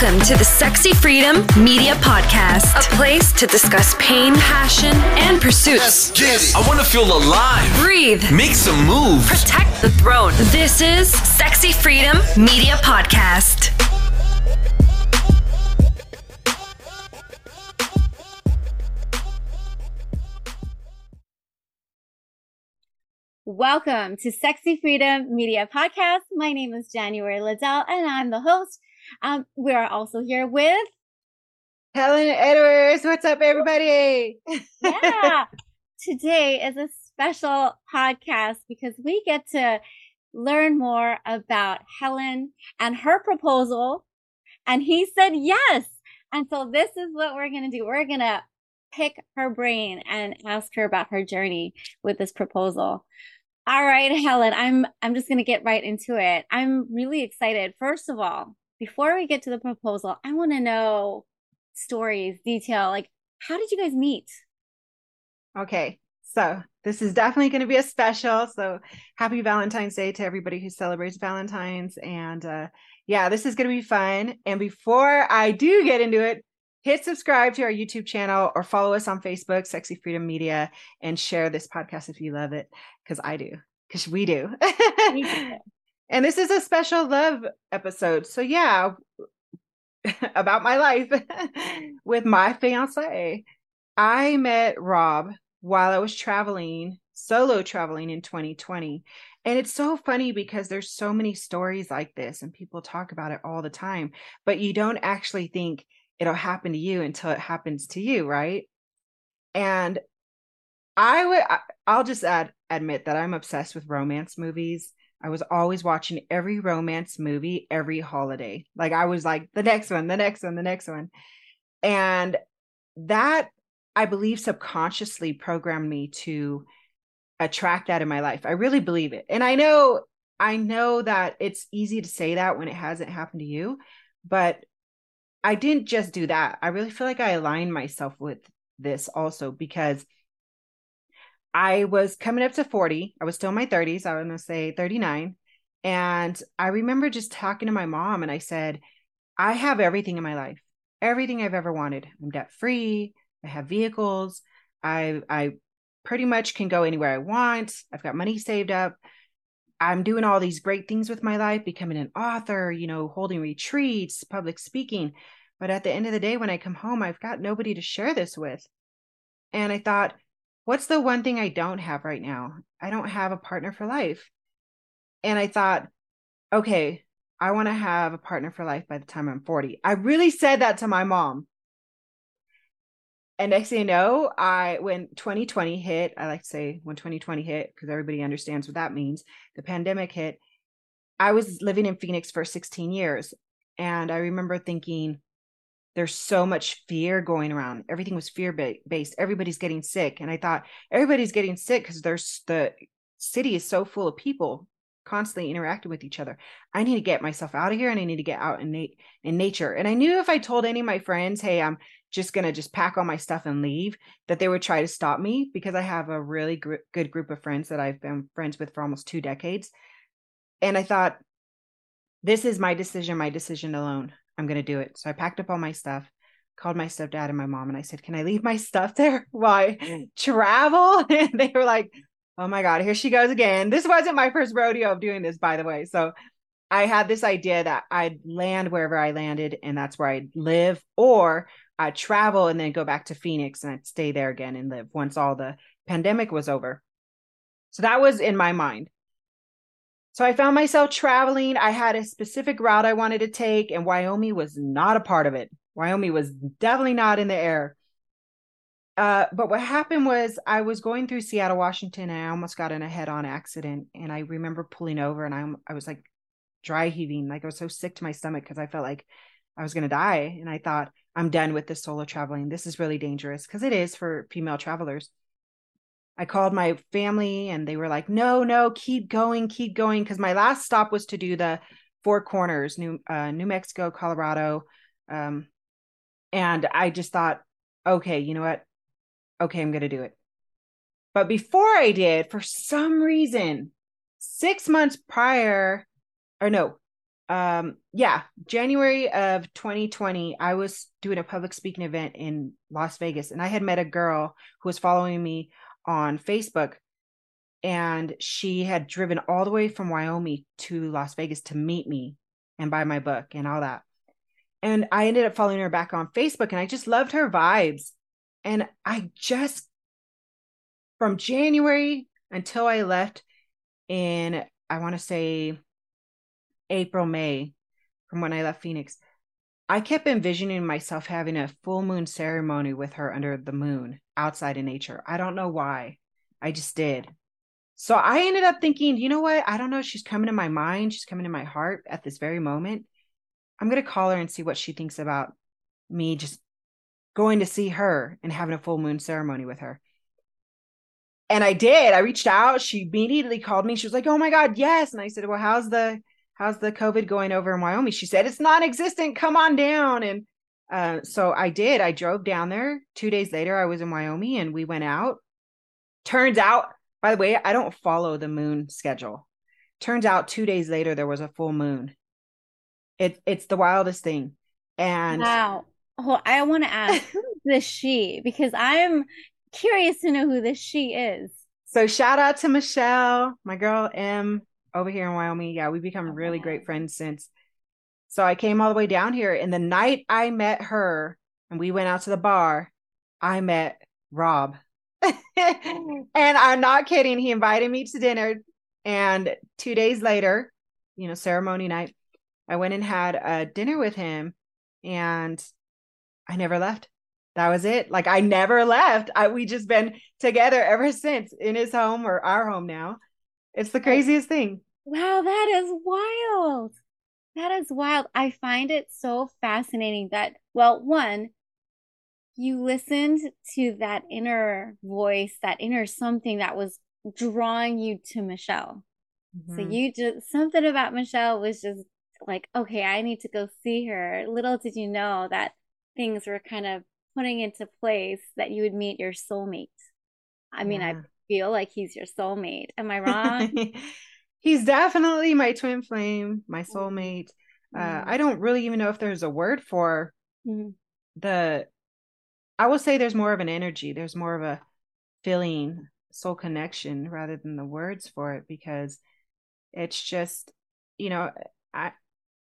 Welcome to the Sexy Freedom Media Podcast, a place to discuss pain, passion, and pursuits. I want to feel alive. Breathe, Make some moves. protect the throne. This is Sexy Freedom Media Podcast. Welcome to Sexy Freedom Media Podcast. My name is January Liddell and I'm the host. Um, we are also here with, Helen Edwards, what's up, everybody? yeah, today is a special podcast because we get to learn more about Helen and her proposal. And he said yes. And so this is what we're going to do. We're going to pick her brain and ask her about her journey with this proposal. All right, Helen, I'm I'm just going to get right into it. I'm really excited. First of all, before we get to the proposal, I want to know stories, detail, like how did you guys meet? Okay, so this is definitely going to be a special. So happy Valentine's Day to everybody who celebrates Valentine's. And uh, yeah, this is going to be fun. And before I do get into it, hit subscribe to our YouTube channel or follow us on Facebook, Sexy Freedom Media, and share this podcast if you love it, because I do, because we do. And this is a special love episode. So yeah, about my life with my fiance. I met Rob while I was traveling, solo traveling in 2020. And it's so funny because there's so many stories like this and people talk about it all the time, but you don't actually think it'll happen to you until it happens to you, right? And I would I'll just add admit that I'm obsessed with romance movies. I was always watching every romance movie every holiday. Like I was like the next one, the next one, the next one. And that I believe subconsciously programmed me to attract that in my life. I really believe it. And I know I know that it's easy to say that when it hasn't happened to you, but I didn't just do that. I really feel like I aligned myself with this also because I was coming up to 40. I was still in my 30s. I was going to say 39. And I remember just talking to my mom and I said, I have everything in my life, everything I've ever wanted. I'm debt free. I have vehicles. I, I pretty much can go anywhere I want. I've got money saved up. I'm doing all these great things with my life, becoming an author, you know, holding retreats, public speaking. But at the end of the day, when I come home, I've got nobody to share this with. And I thought, what's the one thing I don't have right now? I don't have a partner for life. And I thought, okay, I want to have a partner for life by the time I'm 40. I really said that to my mom. And next thing you know, I when 2020 hit, I like to say when 2020 hit, because everybody understands what that means. The pandemic hit. I was living in Phoenix for 16 years. And I remember thinking, there's so much fear going around. Everything was fear based. Everybody's getting sick. And I thought everybody's getting sick because there's the city is so full of people constantly interacting with each other. I need to get myself out of here and I need to get out in, na- in nature. And I knew if I told any of my friends, hey, I'm just going to just pack all my stuff and leave, that they would try to stop me because I have a really gr- good group of friends that I've been friends with for almost two decades. And I thought, this is my decision, my decision alone. I'm going to do it. So I packed up all my stuff, called my stepdad and my mom, and I said, Can I leave my stuff there while I mm. travel? And they were like, Oh my God, here she goes again. This wasn't my first rodeo of doing this, by the way. So I had this idea that I'd land wherever I landed, and that's where I'd live, or I'd travel and then go back to Phoenix and I'd stay there again and live once all the pandemic was over. So that was in my mind. So I found myself traveling. I had a specific route I wanted to take, and Wyoming was not a part of it. Wyoming was definitely not in the air. Uh, but what happened was I was going through Seattle, Washington, and I almost got in a head-on accident. And I remember pulling over, and I I was like dry heaving, like I was so sick to my stomach because I felt like I was gonna die. And I thought, I'm done with this solo traveling. This is really dangerous because it is for female travelers. I called my family and they were like, no, no, keep going, keep going. Cause my last stop was to do the four corners, New, uh, New Mexico, Colorado. Um, and I just thought, okay, you know what? Okay, I'm going to do it. But before I did, for some reason, six months prior, or no, um yeah january of 2020 i was doing a public speaking event in las vegas and i had met a girl who was following me on facebook and she had driven all the way from wyoming to las vegas to meet me and buy my book and all that. And i ended up following her back on facebook and i just loved her vibes. And i just from january until i left in i want to say April, May, from when I left Phoenix, I kept envisioning myself having a full moon ceremony with her under the moon outside in nature. I don't know why. I just did. So I ended up thinking, you know what? I don't know. She's coming to my mind. She's coming to my heart at this very moment. I'm going to call her and see what she thinks about me just going to see her and having a full moon ceremony with her. And I did. I reached out. She immediately called me. She was like, oh my God, yes. And I said, well, how's the how's the COVID going over in Wyoming? She said, it's non existent. Come on down. And uh, so I did. I drove down there. Two days later, I was in Wyoming and we went out. Turns out, by the way, I don't follow the moon schedule. Turns out two days later, there was a full moon. It, it's the wildest thing. And wow. Oh, I want to ask, who is this she? Because I'm curious to know who this she is. So shout out to Michelle, my girl M over here in Wyoming. Yeah, we've become really great friends since. So I came all the way down here. And the night I met her and we went out to the bar, I met Rob. Oh. and I'm not kidding. He invited me to dinner. And two days later, you know, ceremony night, I went and had a dinner with him and I never left. That was it. Like I never left. I we just been together ever since in his home or our home now. It's the craziest thing. Wow, that is wild. That is wild. I find it so fascinating that, well, one, you listened to that inner voice, that inner something that was drawing you to Michelle. Mm-hmm. So you just, something about Michelle was just like, okay, I need to go see her. Little did you know that things were kind of putting into place that you would meet your soulmate. I mean, yeah. Feel like he's your soulmate. Am I wrong? he's definitely my twin flame, my mm-hmm. soulmate. Uh, mm-hmm. I don't really even know if there's a word for mm-hmm. the. I will say there's more of an energy. There's more of a feeling, soul connection, rather than the words for it, because it's just, you know, I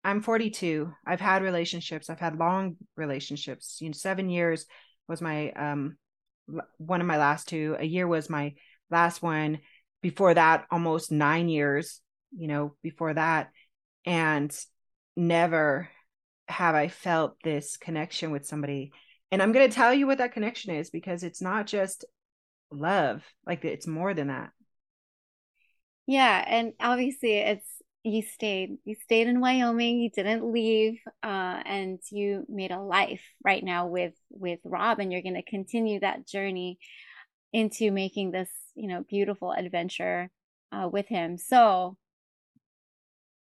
I'm 42. I've had relationships. I've had long relationships. You know, seven years was my um one of my last two. A year was my last one. Before that, almost nine years, you know, before that. And never have I felt this connection with somebody. And I'm going to tell you what that connection is because it's not just love, like it's more than that. Yeah. And obviously, it's you stayed you stayed in wyoming you didn't leave uh, and you made a life right now with with rob and you're going to continue that journey into making this you know beautiful adventure uh, with him so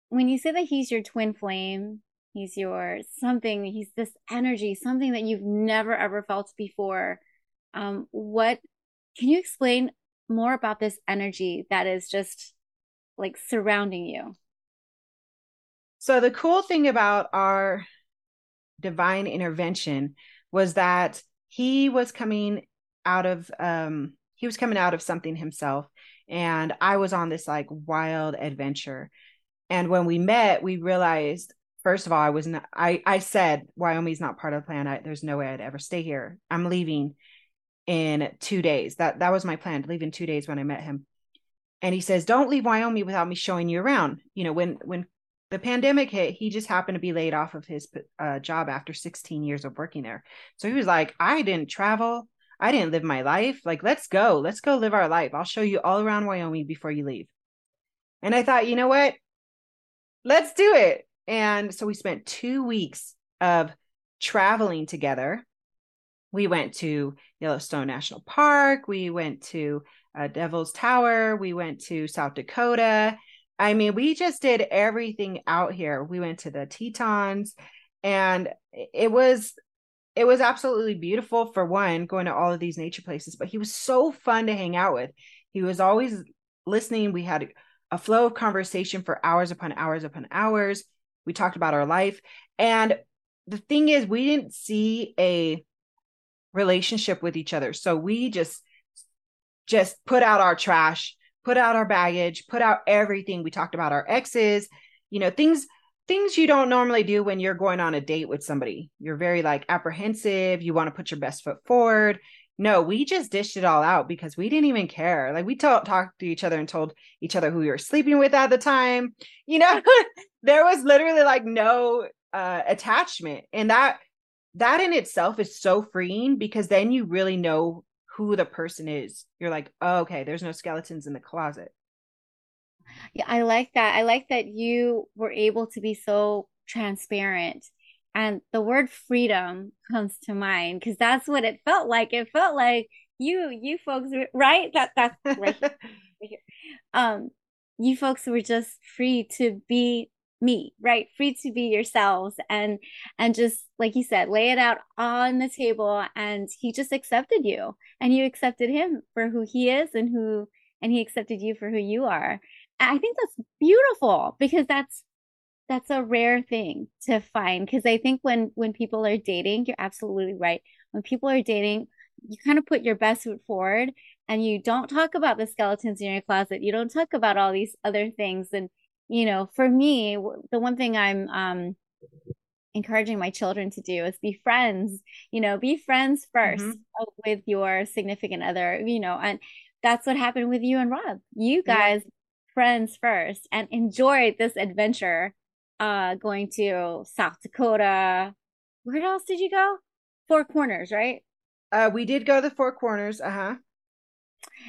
when you say that he's your twin flame he's your something he's this energy something that you've never ever felt before um what can you explain more about this energy that is just like surrounding you. So the cool thing about our divine intervention was that he was coming out of um he was coming out of something himself and I was on this like wild adventure. And when we met, we realized first of all, I was not I I said Wyoming's not part of the plan. I, there's no way I'd ever stay here. I'm leaving in 2 days. That that was my plan, to leave in 2 days when I met him and he says don't leave wyoming without me showing you around you know when when the pandemic hit he just happened to be laid off of his uh, job after 16 years of working there so he was like i didn't travel i didn't live my life. Like let's go. Let's go live our life. I'll show you all around wyoming before you leave. And i thought you know what? Let's do it. And so we spent two weeks of traveling together. We went to yellowstone national park. We went to uh, Devil's Tower. We went to South Dakota. I mean, we just did everything out here. We went to the Tetons, and it was it was absolutely beautiful for one going to all of these nature places. But he was so fun to hang out with. He was always listening. We had a flow of conversation for hours upon hours upon hours. We talked about our life. And the thing is, we didn't see a relationship with each other. So we just just put out our trash, put out our baggage, put out everything. We talked about our exes, you know, things things you don't normally do when you're going on a date with somebody. You're very like apprehensive, you want to put your best foot forward. No, we just dished it all out because we didn't even care. Like we talked talked to each other and told each other who we were sleeping with at the time. You know, there was literally like no uh attachment. And that that in itself is so freeing because then you really know who the person is. You're like, oh, okay, there's no skeletons in the closet. Yeah, I like that. I like that you were able to be so transparent. And the word freedom comes to mind because that's what it felt like. It felt like you, you folks, right? That that's right here. Right here. Um, you folks were just free to be me right free to be yourselves and and just like you said lay it out on the table and he just accepted you and you accepted him for who he is and who and he accepted you for who you are i think that's beautiful because that's that's a rare thing to find because i think when when people are dating you're absolutely right when people are dating you kind of put your best foot forward and you don't talk about the skeletons in your closet you don't talk about all these other things and you know, for me, the one thing I'm um, encouraging my children to do is be friends, you know, be friends 1st mm-hmm. with your significant other, you know, and that's what happened with you and Rob. You guys, yeah. Friends first, and enjoyed this adventure uh, going to South Dakota. Where else did you go? Four Corners, right? Uh, we did go to the Four Corners. Uh huh.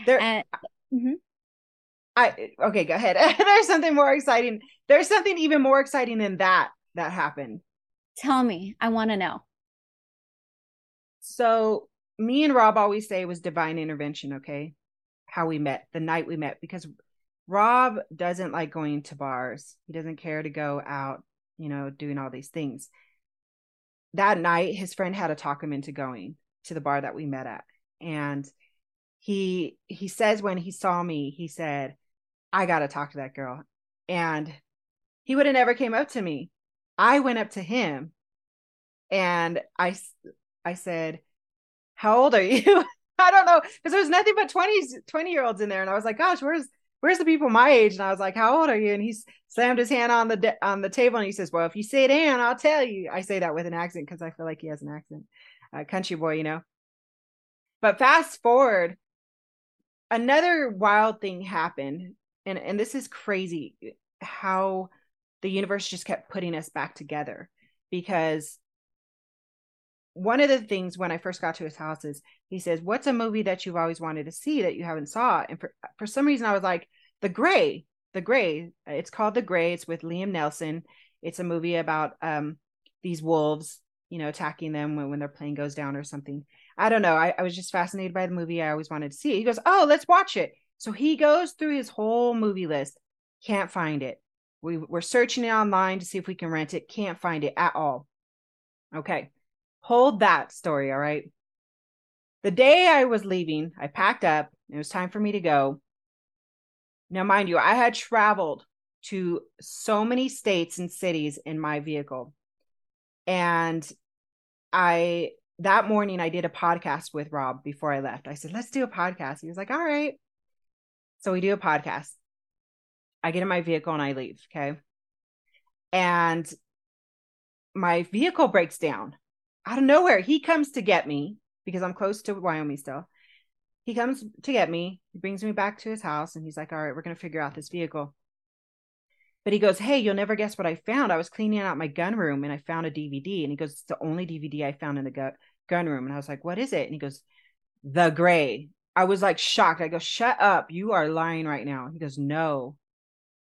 There. And, mm-hmm. I okay, go ahead. There's something more exciting. There's something even more exciting than that that happened. Tell me. I want to know. So, me and Rob always say it was divine intervention, okay? How we met, the night we met because Rob doesn't like going to bars. He doesn't care to go out, you know, doing all these things. That night his friend had to talk him into going to the bar that we met at. And he he says when he saw me, he said, I got to talk to that girl. And he would have never came up to me. I went up to him and I, I said, how old are you? I don't know. Cause there was nothing but 20, 20 year olds in there. And I was like, gosh, where's, where's the people my age? And I was like, how old are you? And he slammed his hand on the, de- on the table and he says, well, if you sit down, I'll tell you. I say that with an accent cause I feel like he has an accent, uh, country boy, you know, but fast forward, another wild thing happened and and this is crazy how the universe just kept putting us back together because one of the things when I first got to his house is he says, "What's a movie that you've always wanted to see that you haven't saw?" And for for some reason, I was like, "The Grey." The Grey. It's called The Grey. It's with Liam Neeson. It's a movie about um these wolves, you know, attacking them when when their plane goes down or something. I don't know. I, I was just fascinated by the movie. I always wanted to see. It. He goes, "Oh, let's watch it." So he goes through his whole movie list, can't find it. We, we're searching it online to see if we can rent it, can't find it at all. Okay, hold that story, all right? The day I was leaving, I packed up. It was time for me to go. Now, mind you, I had traveled to so many states and cities in my vehicle. And I, that morning, I did a podcast with Rob before I left. I said, let's do a podcast. He was like, all right. So we do a podcast. I get in my vehicle and I leave. Okay. And my vehicle breaks down out of nowhere. He comes to get me because I'm close to Wyoming still. He comes to get me. He brings me back to his house and he's like, All right, we're going to figure out this vehicle. But he goes, Hey, you'll never guess what I found. I was cleaning out my gun room and I found a DVD. And he goes, It's the only DVD I found in the gu- gun room. And I was like, What is it? And he goes, The Grey. I was like shocked. I go, shut up. You are lying right now. He goes, no.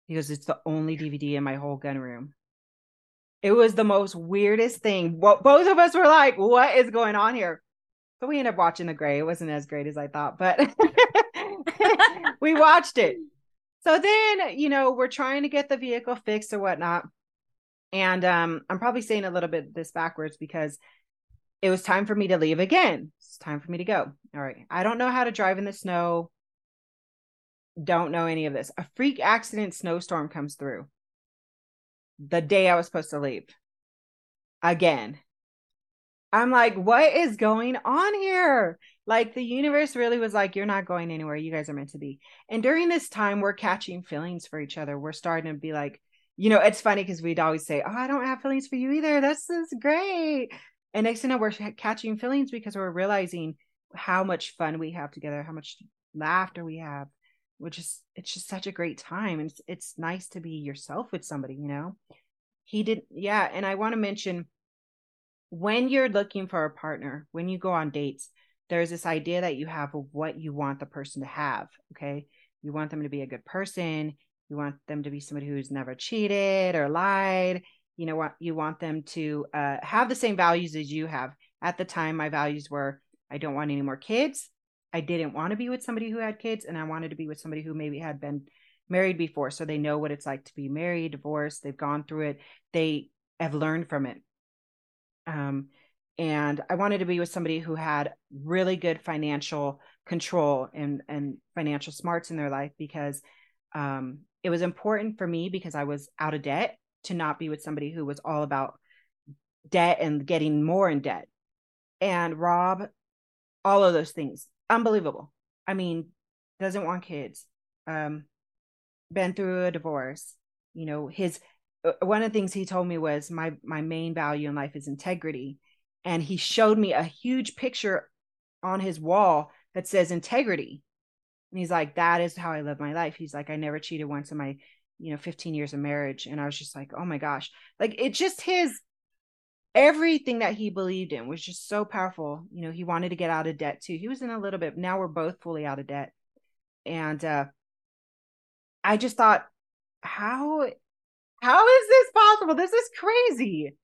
He goes, it's the only DVD in my whole gun room. It was the most weirdest thing. Well, both of us were like, what is going on here? So we ended up watching The Grey. It wasn't as great as I thought, but we watched it. So then, you know, we're trying to get the vehicle fixed or whatnot. And um, I'm probably saying a little bit this backwards because it was time for me to leave again. It's time for me to go. All right. I don't know how to drive in the snow. Don't know any of this. A freak accident snowstorm comes through. The day I was supposed to leave. Again. I'm like, what is going on here? Like the universe really was like, you're not going anywhere. You guys are meant to be. And during this time, we're catching feelings for each other. We're starting to be like, you know, it's funny because we'd always say, Oh, I don't have feelings for you either. This is great. And next thing you know, we're catching feelings because we're realizing how much fun we have together, how much laughter we have, which is it's just such a great time. And it's it's nice to be yourself with somebody, you know. He did yeah, and I want to mention when you're looking for a partner, when you go on dates, there's this idea that you have of what you want the person to have. Okay. You want them to be a good person. You want them to be somebody who's never cheated or lied. You know what? You want them to uh, have the same values as you have. At the time, my values were I don't want any more kids. I didn't want to be with somebody who had kids, and I wanted to be with somebody who maybe had been married before. So they know what it's like to be married, divorced. They've gone through it. They have learned from it. Um, and I wanted to be with somebody who had really good financial control and and financial smarts in their life because um, it was important for me because I was out of debt to not be with somebody who was all about debt and getting more in debt. And Rob, all of those things, unbelievable. I mean, doesn't want kids, um, been through a divorce. You know, his uh, one of the things he told me was my my main value in life is integrity. And he showed me a huge picture on his wall that says integrity. And he's like that is how i live my life. He's like i never cheated once in my you know 15 years of marriage. And i was just like oh my gosh. Like it just his everything that he believed in was just so powerful. You know he wanted to get out of debt too. He was in a little bit now we're both fully out of debt. And uh i just thought how how is this possible? This is crazy.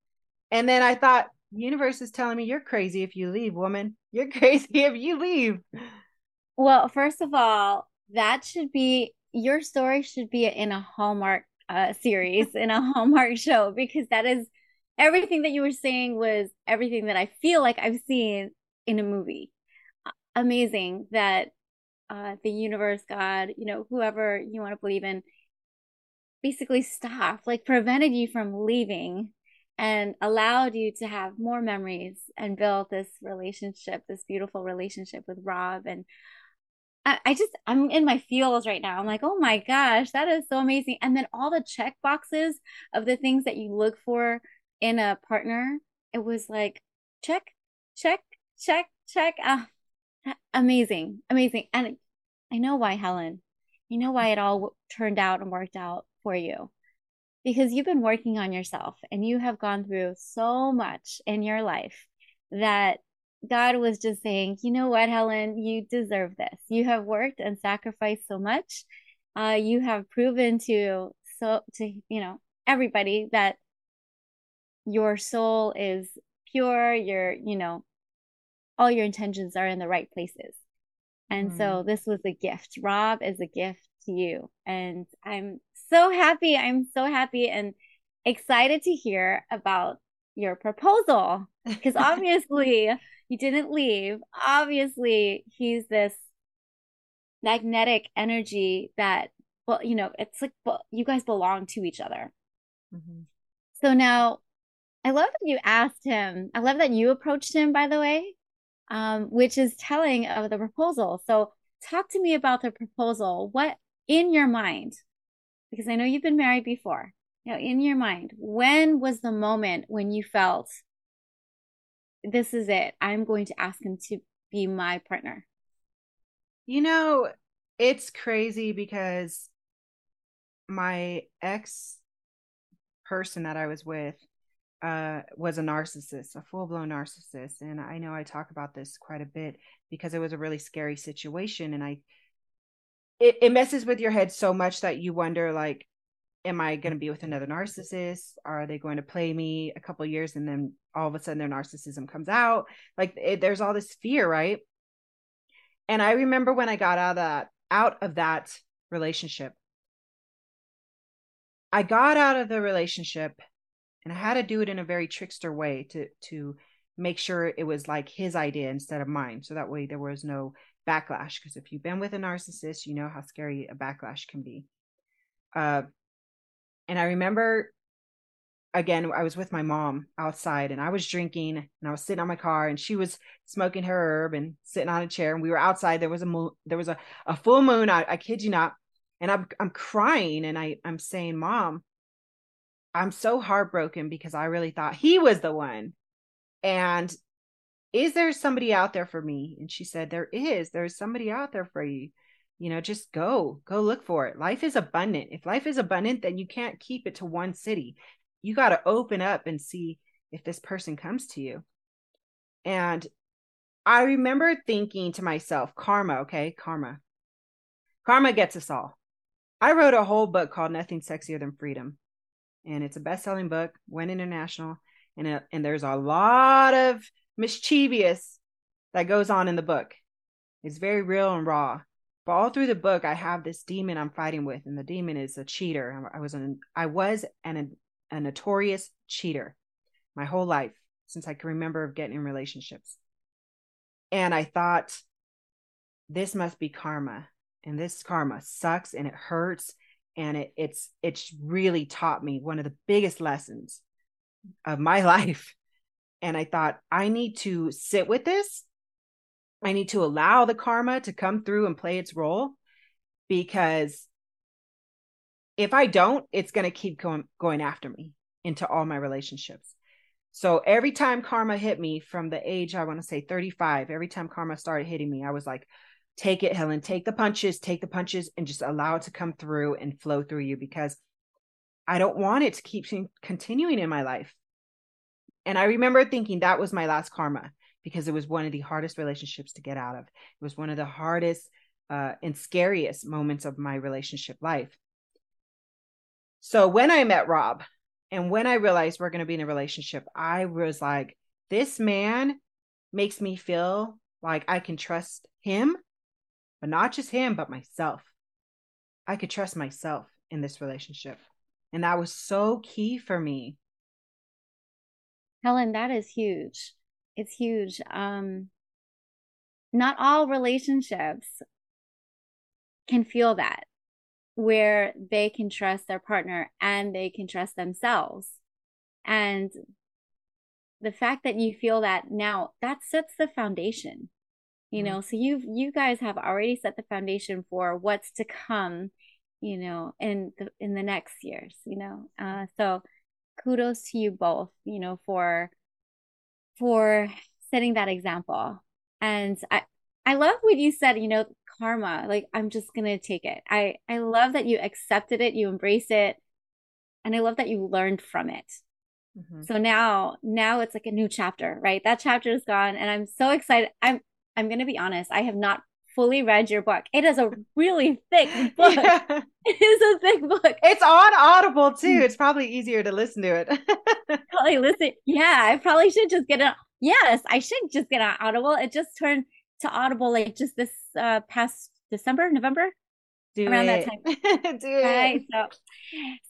And then i thought universe is telling me you're crazy if you leave, woman. You're crazy if you leave. Well, first of all, that should be your story should be in a Hallmark uh, series, in a Hallmark show, because that is everything that you were saying was everything that I feel like I've seen in a movie. Amazing that uh, the universe, God, you know, whoever you want to believe in, basically stopped, like prevented you from leaving and allowed you to have more memories and build this relationship, this beautiful relationship with Rob. And I, I, just, I'm in my feels right now. I'm like, oh my gosh, that is so amazing. And then all the check boxes of the things that you look for in a partner, it was like, check, check, check, check. Ah, amazing, amazing. And I know why, Helen. You know why it all turned out and worked out for you because you've been working on yourself and you have gone through so much in your life that God was just saying, you know what, Helen, you deserve this. You have worked and sacrificed so much. Uh, you have proven to so to you know everybody that your soul is pure. Your you know all your intentions are in the right places. And mm. so this was a gift. Rob is a gift to you, and I'm so happy. I'm so happy and excited to hear about your proposal because obviously you didn't leave. Obviously, he's this magnetic energy that, well, you know, it's like well, you guys belong to each other. Mm-hmm. So now I love that you asked him. I love that you approached him, by the way, um, which is telling of the proposal. So talk to me about the proposal. What in your mind, because I know you've been married before. You know, in your mind, when was the moment when you felt this is it? I'm going to ask him to be my partner. You know, it's crazy because my ex person that I was with uh, was a narcissist, a full blown narcissist. And I know I talk about this quite a bit because it was a really scary situation. And I it, it messes with your head so much that you wonder like am i going to be with another narcissist are they going to play me a couple years and then all of a sudden their narcissism comes out like it, there's all this fear right and i remember when i got out of that out of that relationship i got out of the relationship and i had to do it in a very trickster way to to make sure it was like his idea instead of mine so that way there was no backlash because if you've been with a narcissist you know how scary a backlash can be uh, and i remember again, I was with my mom outside and I was drinking and I was sitting on my car and she was smoking her herb and sitting on a chair and we were outside. There was a there was a, a full moon. I, I kid you not. And I'm I'm crying and I, I'm saying, Mom, I'm so heartbroken because I really thought he was the one. And is there somebody out there for me? And she said, There is. There's somebody out there for you. You know, just go, go look for it. Life is abundant. If life is abundant, then you can't keep it to one city. You got to open up and see if this person comes to you. And I remember thinking to myself, karma, okay, karma. Karma gets us all. I wrote a whole book called Nothing Sexier Than Freedom. And it's a best-selling book, went international, and and there's a lot of mischievous that goes on in the book. It's very real and raw. But all through the book, I have this demon I'm fighting with, and the demon is a cheater. I was an I was an a notorious cheater my whole life since I can remember of getting in relationships. And I thought, this must be karma. And this karma sucks and it hurts. And it, it's it's really taught me one of the biggest lessons of my life. And I thought, I need to sit with this. I need to allow the karma to come through and play its role because if I don't, it's going to keep going going after me into all my relationships. So every time karma hit me from the age I want to say 35, every time karma started hitting me, I was like, take it, Helen, take the punches, take the punches and just allow it to come through and flow through you because I don't want it to keep continuing in my life. And I remember thinking that was my last karma because it was one of the hardest relationships to get out of. It was one of the hardest uh, and scariest moments of my relationship life. So when I met Rob and when I realized we're going to be in a relationship, I was like, this man makes me feel like I can trust him, but not just him, but myself. I could trust myself in this relationship. And that was so key for me. Helen, that is huge. It's huge. Um, not all relationships can feel that where they can trust their partner and they can trust themselves. And the fact that you feel that now that sets the foundation you mm-hmm. know so you you guys have already set the foundation for what's to come you know in the in the next years you know uh so kudos to you both you know for for setting that example. And i i love what you said you know karma like i'm just gonna take it. I i love that you accepted it you embrace it and i love that you learned from it. Mm-hmm. so now now it's like a new chapter right? That chapter is gone and i'm so excited. I'm i'm gonna be honest i have not fully read your book it is a really thick book yeah. it is a thick book it's on audible too it's probably easier to listen to it probably listen yeah i probably should just get it yes i should just get on audible it just turned to Audible like just this uh, past December, November. Do around it. that time. Do right? it. So,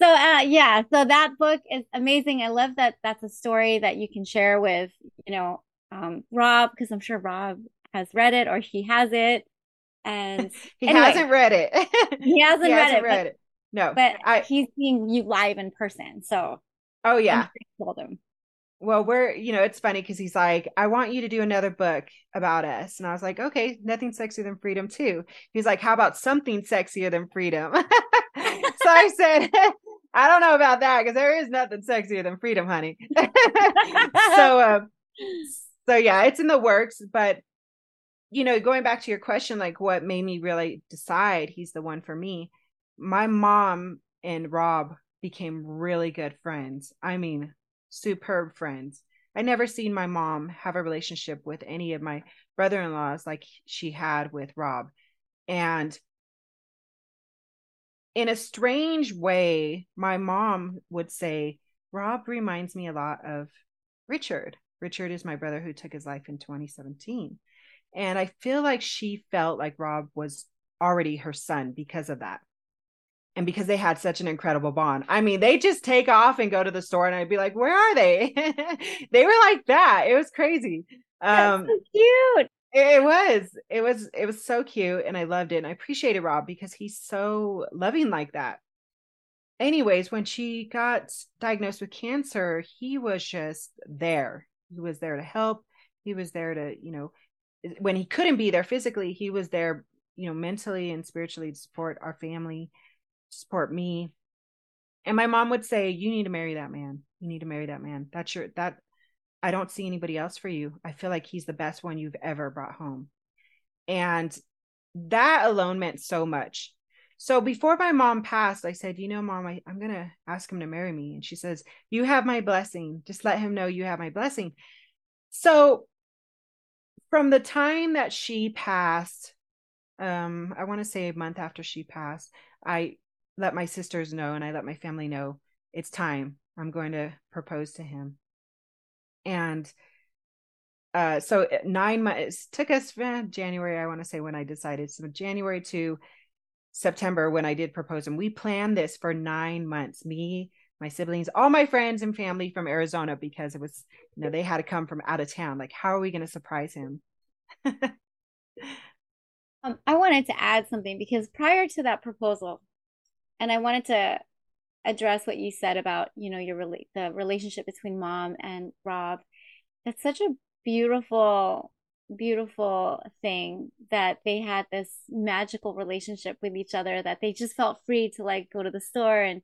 so uh, yeah. So that book is amazing. I love that. That's a story that you can share with you know um, Rob because I'm sure Rob has read it or he has it, and he anyway, hasn't read it. he hasn't, he read, hasn't it, read but, it. No, but I, he's seeing you live in person. So, oh yeah, told him. Well we're you know it's funny because he's like i want you to do another book about us. And i was like okay nothing sexier than freedom too. He's like how about something sexier than freedom? So i said i don't know about that because there is nothing sexier than freedom honey. So uh, so yeah it's in the works but you know going back to your question like what made me really decide he's the one for me my mom and rob became really good friends i mean superb friends. I never seen my mom have a relationship with any of my brother-in-laws like she had with Rob. And in a strange way, my mom would say, Rob reminds me a lot of Richard. Richard is my brother who took his life in 2017. And I feel like she felt like Rob was already her son because of that and because they had such an incredible bond. I mean, they just take off and go to the store, and I'd be like, "Where are they?" they were like that. It was crazy. Um, so cute. It, it was. It was. It was so cute, and I loved it. And I appreciated Rob because he's so loving like that. anyways, when she got diagnosed with cancer, he was just there. He was there to help. He was there to, you know, when he couldn't be there physically, he was there, you know, mentally and spiritually to support our family, support me. And my mom would say, You need to marry that man. You need to marry that man. That's your, that, I don't see anybody else for you. I feel like he's the best one you've ever brought home. And that alone meant so much. So before my mom passed, I said, You know, mom, I, I'm going to ask him to marry me. And she says, You have my blessing. Just let him know you have my blessing. So from the time that she passed, um, I want to say a month after she passed, I let my sisters know and I let my family know it's time. I'm going to propose to him. And uh, so nine months took us eh, January, I want to say when I decided. So January to September when I did propose him. We planned this for nine months. Me, my siblings, all my friends and family from Arizona because it was, you know, they had to come from out of town. Like, how are we going to surprise him? um, I wanted to add something because prior to that proposal, and I wanted to address what you said about, you know, your rela- the relationship between mom and Rob. It's such a beautiful beautiful thing that they had this magical relationship with each other that they just felt free to like go to the store and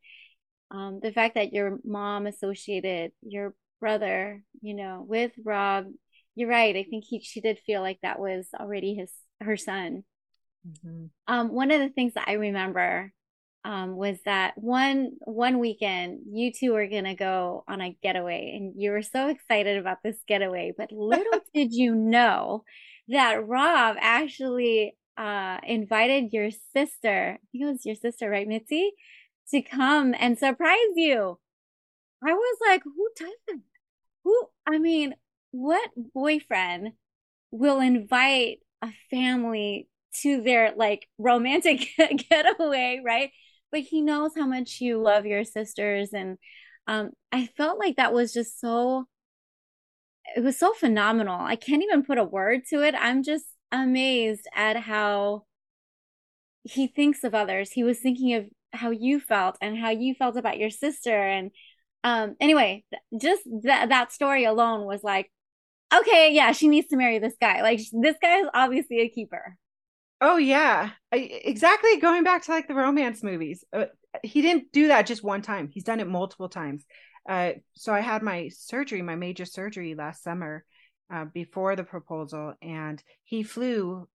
um, the fact that your mom associated your brother you know with rob you're right i think he she did feel like that was already his her son mm-hmm. um, one of the things that i remember um, was that one one weekend you two were gonna go on a getaway, and you were so excited about this getaway. But little did you know that Rob actually uh, invited your sister. I think it was your sister, right, Mitzi, to come and surprise you. I was like, who does that? Who? I mean, what boyfriend will invite a family to their like romantic getaway, right? but he knows how much you love your sisters and um, i felt like that was just so it was so phenomenal i can't even put a word to it i'm just amazed at how he thinks of others he was thinking of how you felt and how you felt about your sister and um anyway just that that story alone was like okay yeah she needs to marry this guy like this guy is obviously a keeper Oh yeah, I, exactly. Going back to like the romance movies, uh, he didn't do that just one time. He's done it multiple times. Uh, so I had my surgery, my major surgery last summer, uh, before the proposal, and he flew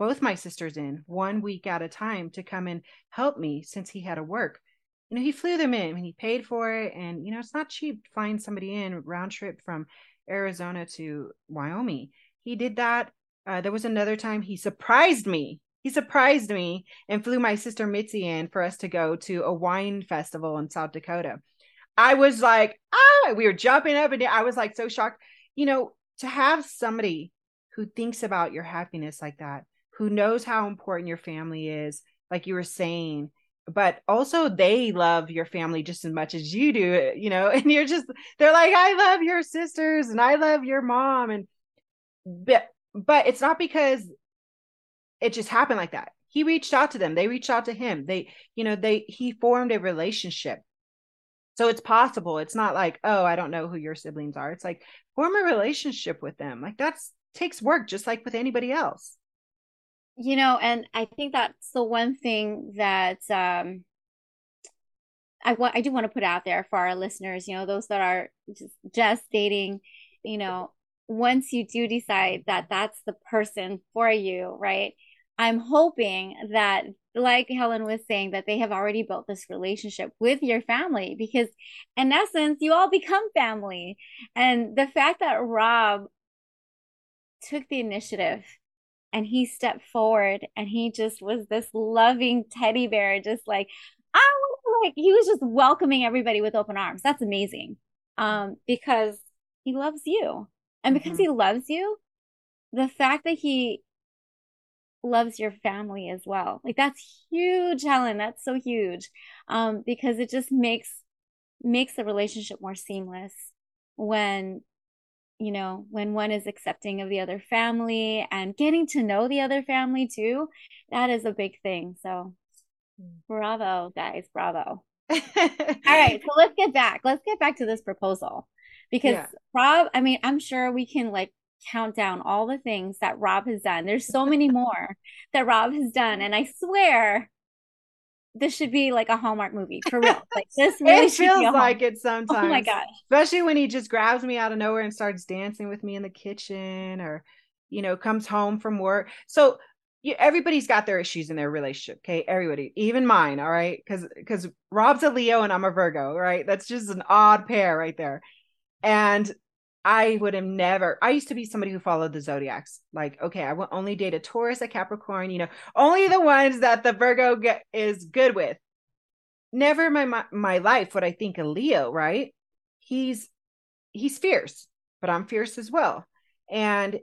both my sisters in one week at a time to come and help me since he had to work. You know, he flew them in and he paid for it, and you know, it's not cheap flying somebody in round trip from Arizona to Wyoming. He did that uh, there was another time he surprised me. He surprised me and flew my sister Mitzi in for us to go to a wine festival in South Dakota. I was like, ah, we were jumping up and. I was like so shocked. You know, to have somebody who thinks about your happiness like that, who knows how important your family is, like you were saying, but also they love your family just as much as you do, you know, and you're just, they're like, I love your sisters and I love your mom. And, but but it's not because it just happened like that. He reached out to them. They reached out to him. They you know they he formed a relationship. So it's possible. It's not like oh i don't know who your siblings are. It's like form a relationship with them. Like that's takes work just like with anybody else you know and i think that's the one thing that um i want i do want to put out there for our listeners you know those that are just, just dating you know once you do decide that that's the person for you, right? I'm hoping that, like Helen was saying, that they have already built this relationship with your family because, in essence, you all become family. And the fact that Rob took the initiative and he stepped forward and he just was this loving teddy bear, just like, I like, he was just welcoming everybody with open arms. That's amazing. Um, because he loves you and because mm-hmm. he loves you, the fact that he loves your family as well. Like that's huge, Helen. That's so huge. Um, because it just makes makes the relationship more seamless when you know, when one is accepting of the other family and getting to know the other family too, that is a big thing. So mm. bravo, guys, bravo. All right, so let's get back. Let's get back to this proposal because Yeah. Rob, I mean, I'm sure we can like count down all the things that Rob has done. There's so many more that Rob has done, and I swear this should be like a Hallmark movie for real. Like this really it feels like it sometimes. Oh my gosh. Especially when he just grabs me out of nowhere and starts dancing with me in the kitchen or, you know, comes home from work. So you, everybody's got their issues in their relationship. Okay. Everybody, even mine. All right. Cause, cause Rob's a Leo and I'm a Virgo. Right. That's just an odd pair right there. And I would have never, I used to be somebody who followed the zodiacs. Like, okay, I will only date a Taurus, a Capricorn, you know, only the ones that the Virgo get, is good with. Never my, my my life would I think a Leo, right? He's he's fierce, but I'm fierce as well. And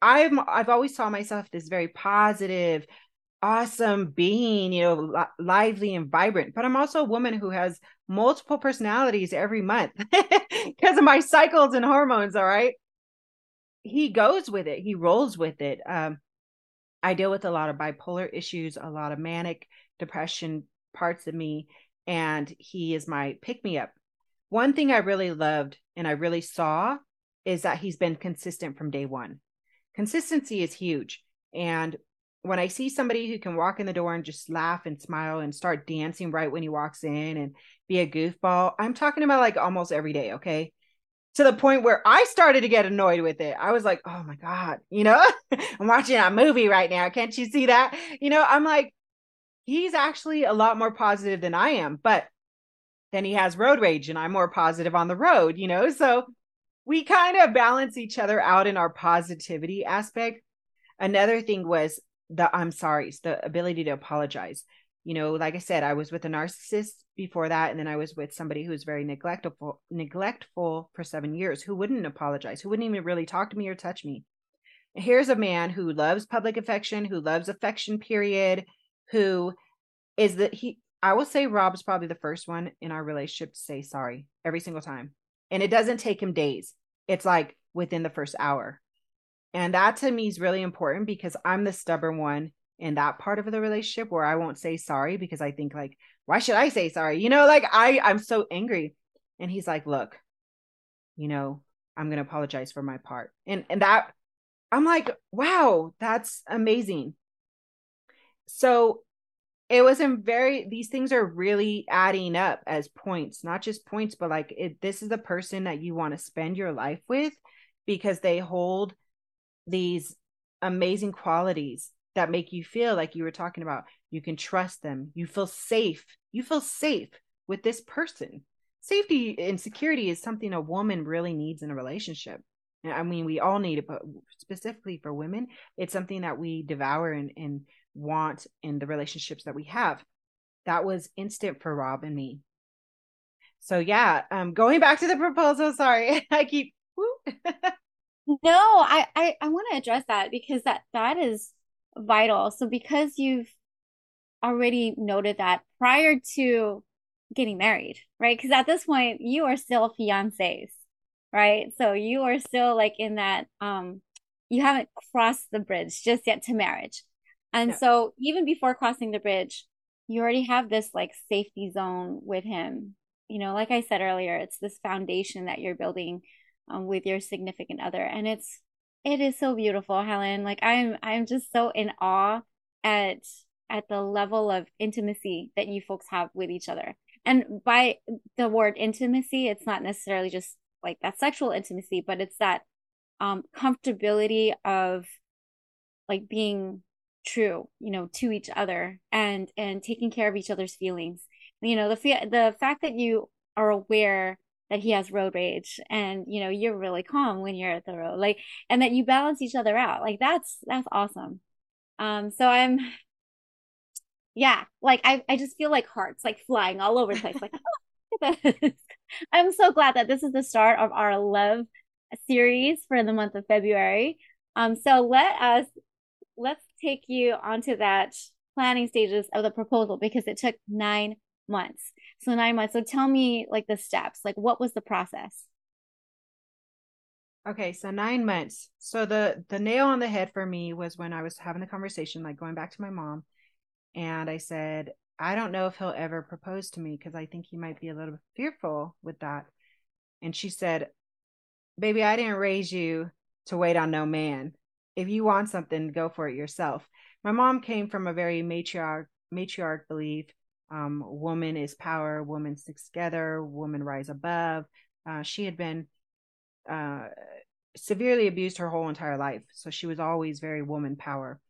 I'm I've always saw myself this very positive, awesome being, you know, li- lively and vibrant. But I'm also a woman who has multiple personalities every month because of my cycles and hormones. All right. He goes with it, he rolls with it. Um, I deal with a lot of bipolar issues, a lot of manic depression parts of me, and he is my pick me up. One thing I really loved and I really saw is that he's been consistent from day one. Consistency is huge. And when I see somebody who can walk in the door and just laugh and smile and start dancing right when he walks in and be a goofball, I'm talking about like almost every day, okay? To the point where I started to get annoyed with it. I was like, oh my God, you know, I'm watching a movie right now. Can't you see that? You know, I'm like, he's actually a lot more positive than I am, but then he has road rage and I'm more positive on the road, you know? So we kind of balance each other out in our positivity aspect. Another thing was the I'm sorry, the ability to apologize. You know, like I said, I was with a narcissist before that, and then I was with somebody who was very neglectful, neglectful for seven years, who wouldn't apologize, who wouldn't even really talk to me or touch me. Here's a man who loves public affection, who loves affection, period, who is that he I will say Rob's probably the first one in our relationship to say sorry every single time. And it doesn't take him days. It's like within the first hour. And that to me is really important because I'm the stubborn one in that part of the relationship where I won't say sorry because I think like, why should I say sorry? You know, like I I'm so angry. And he's like, look, you know, I'm gonna apologize for my part. And and that I'm like, wow, that's amazing. So it wasn't very these things are really adding up as points not just points but like it, this is the person that you want to spend your life with because they hold these amazing qualities that make you feel like you were talking about you can trust them you feel safe you feel safe with this person safety and security is something a woman really needs in a relationship i mean we all need it but specifically for women it's something that we devour and, and want in the relationships that we have. That was instant for Rob and me. So yeah, um going back to the proposal, sorry. I keep No, I I, I want to address that because that that is vital. So because you've already noted that prior to getting married, right? Because at this point you are still fiancés, right? So you are still like in that um you haven't crossed the bridge just yet to marriage. And so even before crossing the bridge, you already have this like safety zone with him. You know, like I said earlier, it's this foundation that you're building um, with your significant other, and it's it is so beautiful, Helen. Like I'm I'm just so in awe at at the level of intimacy that you folks have with each other. And by the word intimacy, it's not necessarily just like that sexual intimacy, but it's that um comfortability of like being true, you know, to each other and and taking care of each other's feelings. You know, the the fact that you are aware that he has road rage and you know you're really calm when you're at the road like and that you balance each other out like that's that's awesome. Um so i'm yeah like i i just feel like hearts like flying all over the place like i'm so glad that this is the start of our love series for the month of february. Um so let us let's take you onto that planning stages of the proposal because it took nine months. So nine months. So tell me like the steps. Like what was the process? Okay, so nine months. So the the nail on the head for me was when I was having the conversation, like going back to my mom, and I said, I don't know if he'll ever propose to me because I think he might be a little fearful with that. And she said, Baby, I didn't raise you to wait on no man. If you want something, go for it yourself. My mom came from a very matriarch matriarch belief. Um, woman is power, woman sticks together, woman rise above. Uh, she had been uh, severely abused her whole entire life. So she was always very woman power.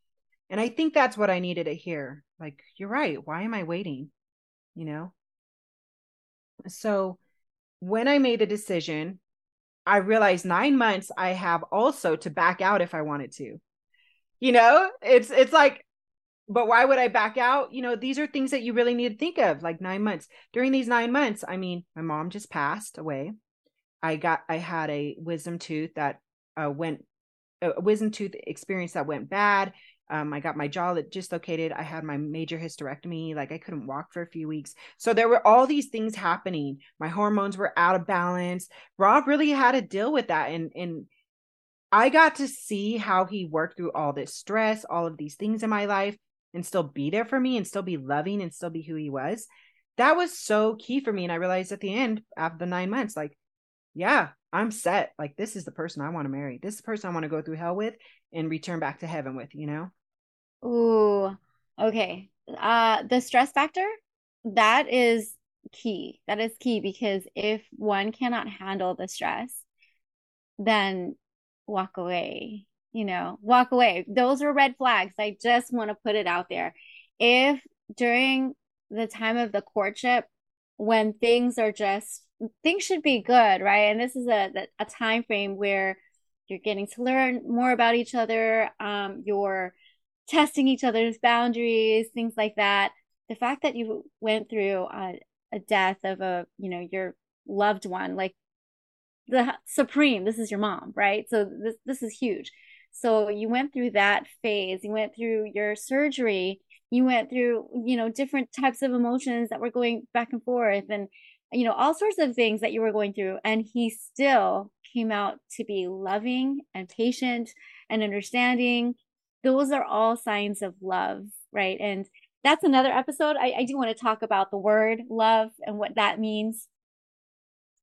And I think that's what I needed to hear. Like, you're right. Why am I waiting? You know? So when I made the decision, I realized nine months I have also to back out if I wanted to. You know, it's it's like, but why would I back out? You know, these are things that you really need to think of, like nine months. During these nine months, I mean, my mom just passed away. I got I had a wisdom tooth that uh, went a wisdom tooth experience that went bad. Um, I got my jaw that dislocated. I had my major hysterectomy. Like I couldn't walk for a few weeks. So there were all these things happening. My hormones were out of balance. Rob really had to deal with that. And, and I got to see how he worked through all this stress, all of these things in my life, and still be there for me and still be loving and still be who he was. That was so key for me. And I realized at the end, after the nine months, like, yeah, I'm set. Like this is the person I want to marry. This is the person I want to go through hell with and return back to heaven with, you know? Ooh, okay. Uh the stress factor, that is key. That is key because if one cannot handle the stress, then walk away. You know, walk away. Those are red flags. I just want to put it out there. If during the time of the courtship, when things are just things should be good, right? And this is a a time frame where you're getting to learn more about each other. Um, you're testing each other's boundaries, things like that. The fact that you went through a, a death of a, you know, your loved one, like the supreme, this is your mom, right? So this this is huge. So you went through that phase. You went through your surgery. You went through, you know, different types of emotions that were going back and forth, and you know, all sorts of things that you were going through. And he still came out to be loving and patient and understanding. Those are all signs of love, right? And that's another episode. I, I do want to talk about the word love and what that means.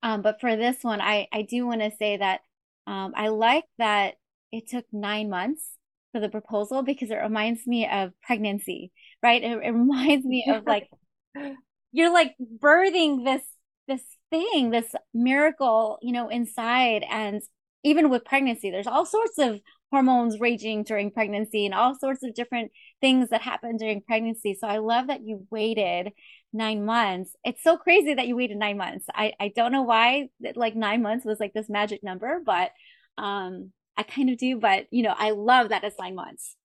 Um, but for this one, I, I do want to say that um, I like that it took nine months for the proposal because it reminds me of pregnancy, right? It, it reminds me of like, you're like birthing this this thing, this miracle, you know, inside. And even with pregnancy, there's all sorts of hormones raging during pregnancy and all sorts of different things that happen during pregnancy. So I love that you waited nine months. It's so crazy that you waited nine months. I, I don't know why like nine months was like this magic number, but um I kind of do, but you know, I love that it's nine months.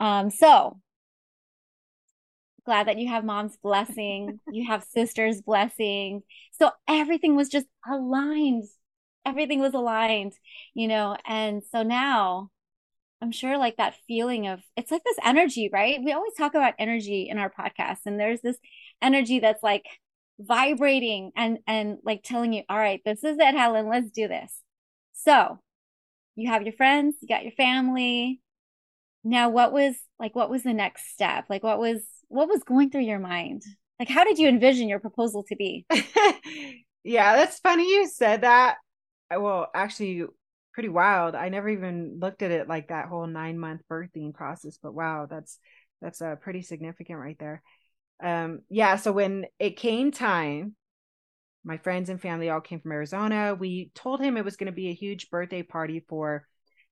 Um, so glad that you have mom's blessing, you have sister's blessing. So everything was just aligned. Everything was aligned, you know. And so now I'm sure like that feeling of it's like this energy, right? We always talk about energy in our podcast, and there's this energy that's like vibrating and and like telling you, all right, this is it, Helen, let's do this. So you have your friends, you got your family. Now, what was like, what was the next step? Like, what was what was going through your mind? Like, how did you envision your proposal to be? yeah, that's funny you said that. Well, actually, pretty wild. I never even looked at it like that whole nine month birthing process, but wow, that's that's uh, pretty significant right there. Um, yeah, so when it came time, my friends and family all came from Arizona. We told him it was going to be a huge birthday party for,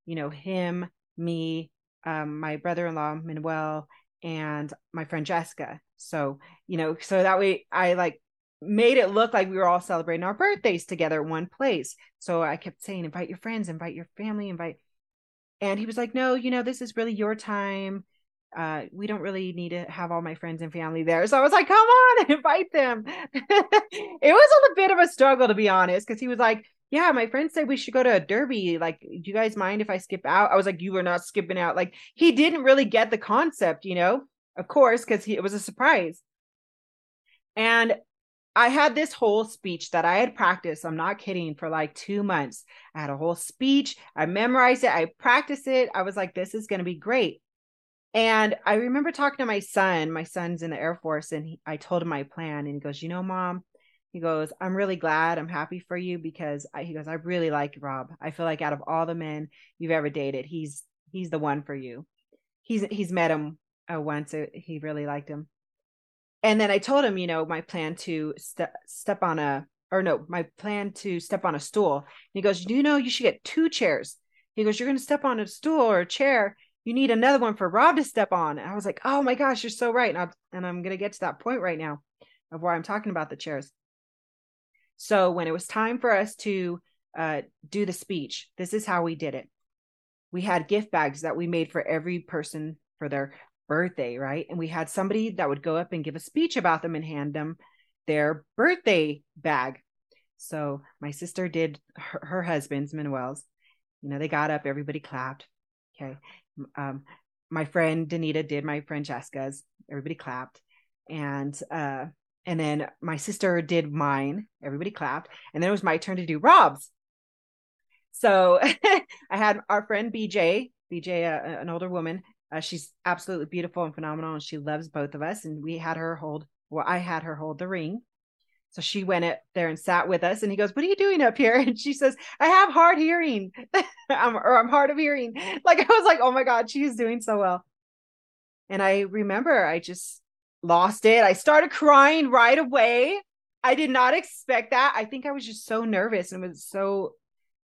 you know, him, me, um, my brother in law, Manuel, and my friend Jessica. So, you know, so that way I like made it look like we were all celebrating our birthdays together one place. So I kept saying, invite your friends, invite your family, invite. And he was like, no, you know, this is really your time. Uh, we don't really need to have all my friends and family there. So I was like, come on, invite them. it was a bit of a struggle, to be honest, because he was like, yeah, my friend said we should go to a derby. Like, do you guys mind if I skip out? I was like, you are not skipping out. Like, he didn't really get the concept, you know, of course, because it was a surprise. And I had this whole speech that I had practiced. I'm not kidding for like two months. I had a whole speech. I memorized it. I practiced it. I was like, this is going to be great. And I remember talking to my son. My son's in the Air Force, and he, I told him my plan, and he goes, "You know, mom." He goes, "I'm really glad. I'm happy for you because I, he goes, I really like Rob. I feel like out of all the men you've ever dated, he's he's the one for you. He's he's met him uh, once. Uh, he really liked him. And then I told him, you know, my plan to step step on a or no, my plan to step on a stool. And he goes, you know you should get two chairs?" He goes, "You're going to step on a stool or a chair." You need another one for Rob to step on. And I was like, oh my gosh, you're so right. And, i and I'm going to get to that point right now of where I'm talking about the chairs. So when it was time for us to uh, do the speech, this is how we did it. We had gift bags that we made for every person for their birthday, right? And we had somebody that would go up and give a speech about them and hand them their birthday bag. So my sister did her, her husband's, Manuel's. You know, they got up, everybody clapped. Okay um, my friend Danita did my Francesca's. Everybody clapped, and uh, and then my sister did mine. Everybody clapped, and then it was my turn to do Rob's. So I had our friend BJ, BJ, uh, an older woman. Uh, she's absolutely beautiful and phenomenal, and she loves both of us. And we had her hold. Well, I had her hold the ring, so she went up there and sat with us, and he goes, "What are you doing up here?" And she says, "I have hard hearing, I'm, or I'm hard of hearing." Like I was like, "Oh my god, she's doing so well." And I remember I just lost it. I started crying right away. I did not expect that. I think I was just so nervous and it was so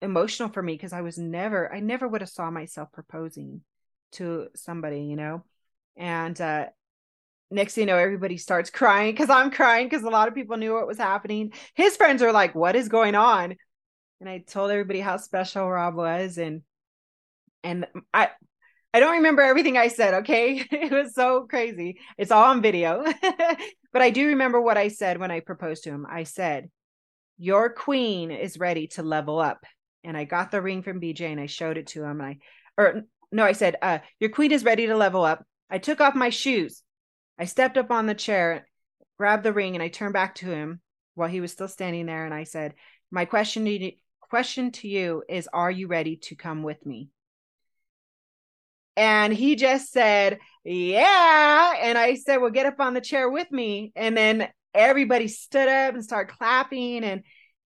emotional for me because I was never, I never would have saw myself proposing to somebody, you know. And uh, next thing you know, everybody starts crying because I'm crying because a lot of people knew what was happening. His friends are like, What is going on? And I told everybody how special Rob was and and I I don't remember everything I said, okay? it was so crazy. It's all on video. but I do remember what I said when I proposed to him. I said, Your queen is ready to level up. And I got the ring from BJ and I showed it to him. And I or no, I said, uh, your queen is ready to level up. I took off my shoes I stepped up on the chair, grabbed the ring, and I turned back to him while he was still standing there. And I said, My question to you, question to you is Are you ready to come with me? And he just said, Yeah. And I said, Well, get up on the chair with me. And then everybody stood up and started clapping and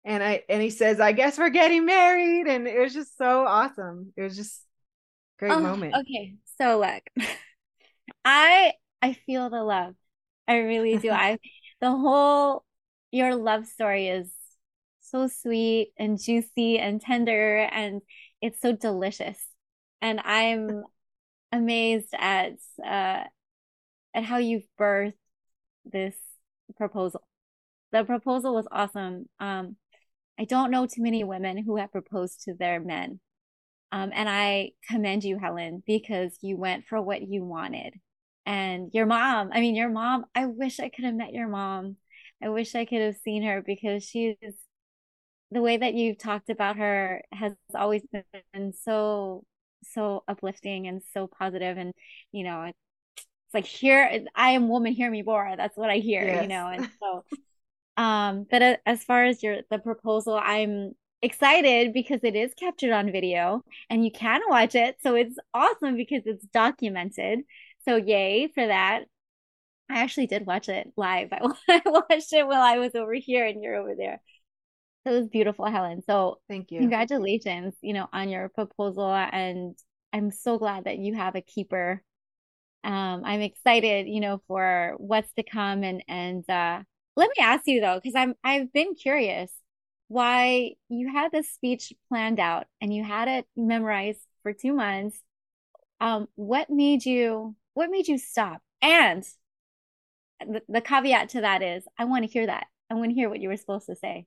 and I and he says, I guess we're getting married. And it was just so awesome. It was just great oh, moment. Okay. So look, I I feel the love. I really do. I the whole your love story is so sweet and juicy and tender and it's so delicious. And I'm amazed at uh at how you've birthed this proposal. The proposal was awesome. Um I don't know too many women who have proposed to their men. Um, and I commend you, Helen, because you went for what you wanted and your mom i mean your mom i wish i could have met your mom. I wish i could have seen her because she's the way that you've talked about her has always been so so uplifting and so positive and you know it's like here i am woman hear me more that's what i hear yes. you know and so um but as far as your the proposal i'm excited because it is captured on video and you can watch it. So it's awesome because it's documented so yay for that. I actually did watch it live. I, watched it while I was over here and you're over there. It was beautiful, Helen. So thank you. Congratulations, you know, on your proposal. And I'm so glad that you have a keeper. Um, I'm excited, you know, for what's to come. And and uh let me ask you though, because I'm I've been curious why you had this speech planned out and you had it memorized for two months. Um, what made you what made you stop? And the, the caveat to that is I want to hear that. I want to hear what you were supposed to say.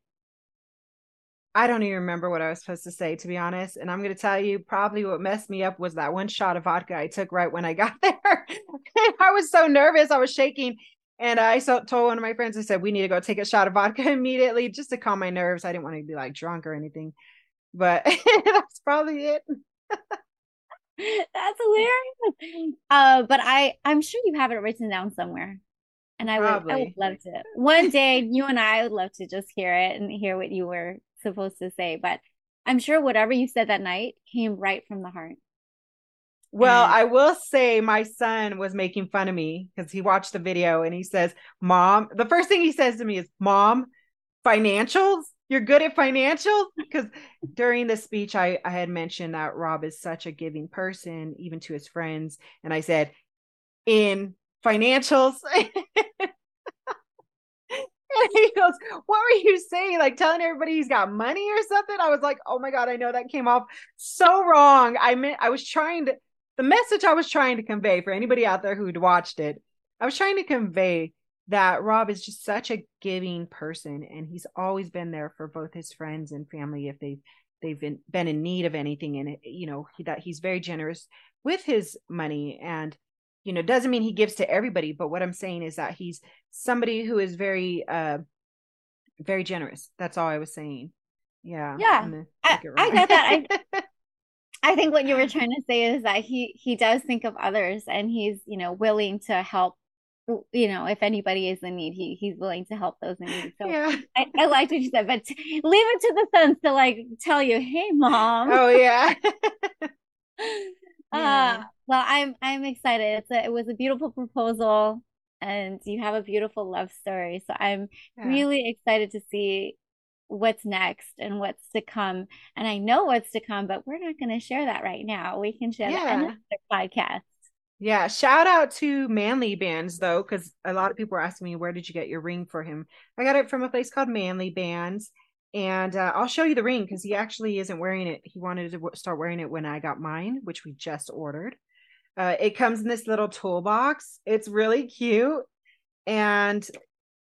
I don't even remember what I was supposed to say, to be honest. And I'm going to tell you, probably what messed me up was that one shot of vodka I took right when I got there. I was so nervous, I was shaking. And I told one of my friends, I said, we need to go take a shot of vodka immediately just to calm my nerves. I didn't want to be like drunk or anything. But that's probably it. That's hilarious. Uh, but I, I'm sure you have it written down somewhere. And I would, I would love to. One day, you and I would love to just hear it and hear what you were supposed to say. But I'm sure whatever you said that night came right from the heart. Well, I will say my son was making fun of me because he watched the video and he says, Mom, the first thing he says to me is, Mom, financials? You're good at financials? Because during the speech, I, I had mentioned that Rob is such a giving person, even to his friends. And I said, in financials. and he goes, What were you saying? Like telling everybody he's got money or something? I was like, Oh my God, I know that came off so wrong. I meant, I was trying to, the message I was trying to convey for anybody out there who'd watched it, I was trying to convey that Rob is just such a giving person and he's always been there for both his friends and family if they've they've been, been in need of anything and you know he, that he's very generous with his money and you know doesn't mean he gives to everybody but what i'm saying is that he's somebody who is very uh very generous. That's all i was saying. Yeah yeah I, I get that I, I think what you were trying to say is that he he does think of others and he's you know willing to help you know if anybody is in need he he's willing to help those in need. So yeah. I, I liked what you said but t- leave it to the sons to like tell you hey mom. Oh yeah. Uh well i'm i'm excited. It's a, it was a beautiful proposal and you have a beautiful love story. So i'm yeah. really excited to see what's next and what's to come. And i know what's to come but we're not going to share that right now. We can share yeah. that in another podcast yeah, shout out to Manly Bands though, because a lot of people are asking me where did you get your ring for him. I got it from a place called Manly Bands, and uh, I'll show you the ring because he actually isn't wearing it. He wanted to start wearing it when I got mine, which we just ordered. Uh, it comes in this little toolbox. It's really cute, and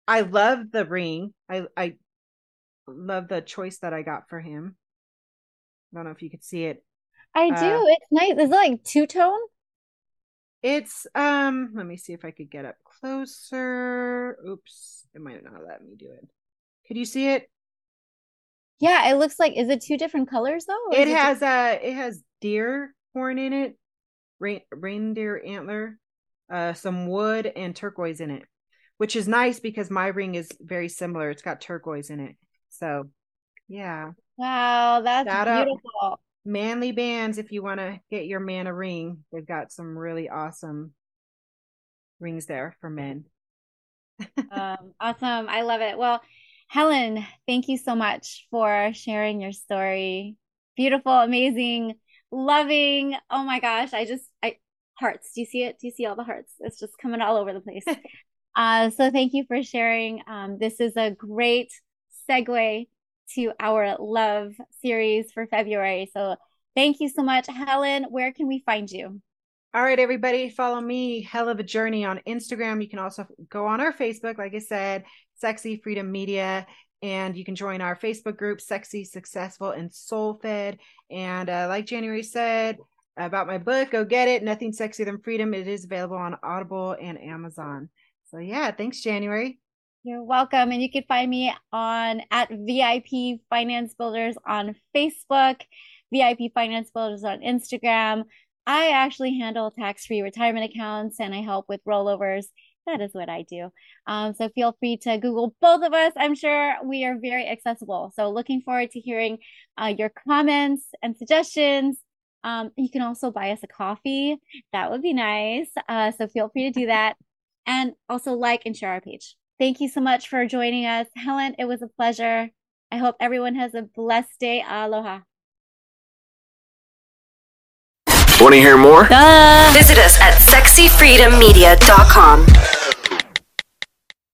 I love the ring. I I love the choice that I got for him. I don't know if you could see it. I do. Uh, it's nice. Is it like two tone? It's um let me see if I could get up closer. Oops, it might not let me do it. Could you see it? Yeah, it looks like is it two different colors though? It has a uh it has deer horn in it, rain, reindeer antler, uh some wood and turquoise in it, which is nice because my ring is very similar. It's got turquoise in it. So, yeah. Wow, that's Shout beautiful. Out. Manly Bands, if you want to get your man a ring, they've got some really awesome rings there for men. um, awesome. I love it. Well, Helen, thank you so much for sharing your story. Beautiful, amazing, loving. Oh my gosh. I just, I, hearts. Do you see it? Do you see all the hearts? It's just coming all over the place. uh, so thank you for sharing. Um, this is a great segue to our love series for February. So thank you so much. Helen, where can we find you? All right, everybody, follow me, Hell of a Journey on Instagram. You can also go on our Facebook, like I said, Sexy Freedom Media, and you can join our Facebook group, Sexy, Successful, and Soul Fed. And uh, like January said about my book, go get it. Nothing sexier than freedom. It is available on Audible and Amazon. So yeah, thanks, January. You're welcome. And you can find me on at VIP Finance Builders on Facebook, VIP Finance Builders on Instagram. I actually handle tax free retirement accounts and I help with rollovers. That is what I do. Um, so feel free to Google both of us. I'm sure we are very accessible. So looking forward to hearing uh, your comments and suggestions. Um, you can also buy us a coffee. That would be nice. Uh, so feel free to do that. And also like and share our page. Thank you so much for joining us. Helen, it was a pleasure. I hope everyone has a blessed day. Aloha. Want to hear more? Duh. Visit us at sexyfreedommedia.com.